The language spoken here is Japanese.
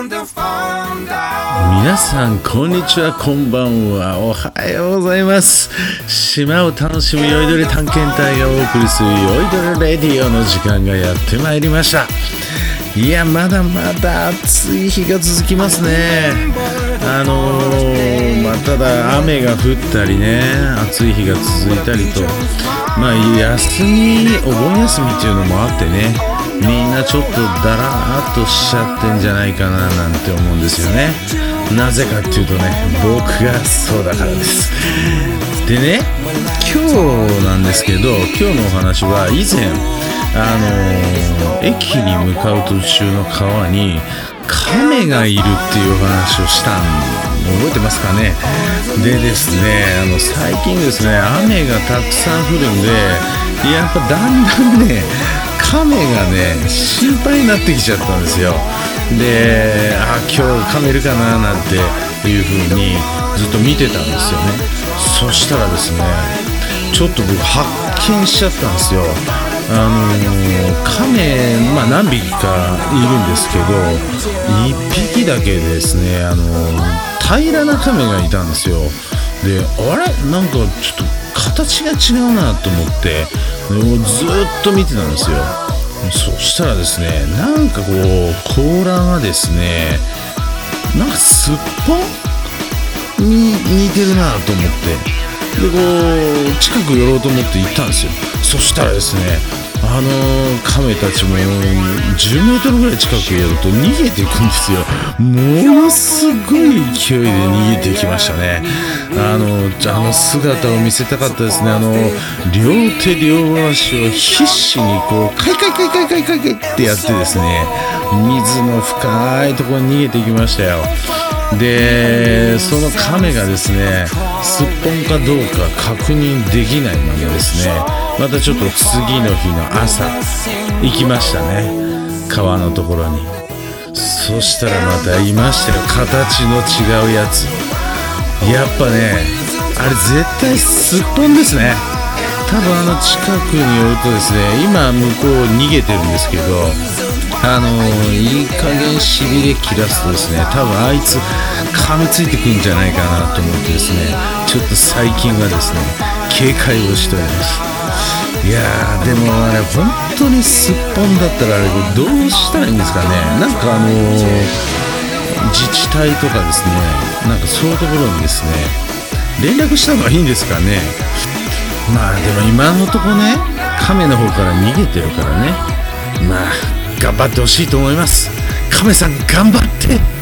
皆さんこんにちはこんばんはおはようございます島を楽しむ酔いどれ探検隊がお送りする酔いどれレディオの時間がやってまいりましたいやまだまだ暑い日が続きますねあのー、まあ、ただ雨が降ったりね暑い日が続いたりとまあ休みお盆休みっていうのもあってねみんなちょっとだらーっとしちゃってんじゃないかななんて思うんですよね。なぜかっていうとね僕がそうだからです。でね今日なんですけど今日のお話は以前あのー、駅に向かう途中の川に亀がいるっていうお話をしたん覚えてますかね。でですねあの最近ですね雨がたくさん降るんでやっぱだんだんね亀がね心配になってきちゃったんですよ。であ今日亀いるかななんていう風にずっと見てたんですよね。そしたらですねちょっと僕発見しちゃったんですよ。あのー、亀、まあ、何匹かいるんですけど1匹だけですね、あのー、平らな亀がいたんですよ。であれ？なんかちょっと形が違うなと思って。ずっと見てたんですよ。そしたらですねなんかこう甲羅がですねなんかすっぽんに似てるなと思って。でこう近く寄ろうと思って行ったんですよ。そしたらですねあの亀たちも10メートルぐらい近く寄ると逃げていくんですよ。ものすごい勢いで逃げていきましたね。あのあの姿を見せたかったですね。あの両手両足を必死にこうカイカイカイカイカイカイカイってやってですね水の深いところに逃げていきましたよ。でその亀がですねすっぽんかどうか確認できないままですね。またちょっと次の日の朝行きましたね。川のところに。そしたらまたいましたよ。形の違うやつ。やっぱねあれ絶対すっぽんですね。多分あの近くに寄るとですね今向こう逃げてるんですけどあのいい加減しびれ切らすとですね。多分あいつ噛みついてくんじゃないかなと思ってですね。ちょっと最近はですね警戒をしております。いやーでもあれ本当にすっぽんだったらあれどうしたらいいんですかね。なんかあの、自治体とかですね。なんかそういうところにですね連絡した方がいいんですかね。まあでも今のとこね亀の方から逃げてるからね。まあ頑張ってほしいと思います。亀さん頑張って。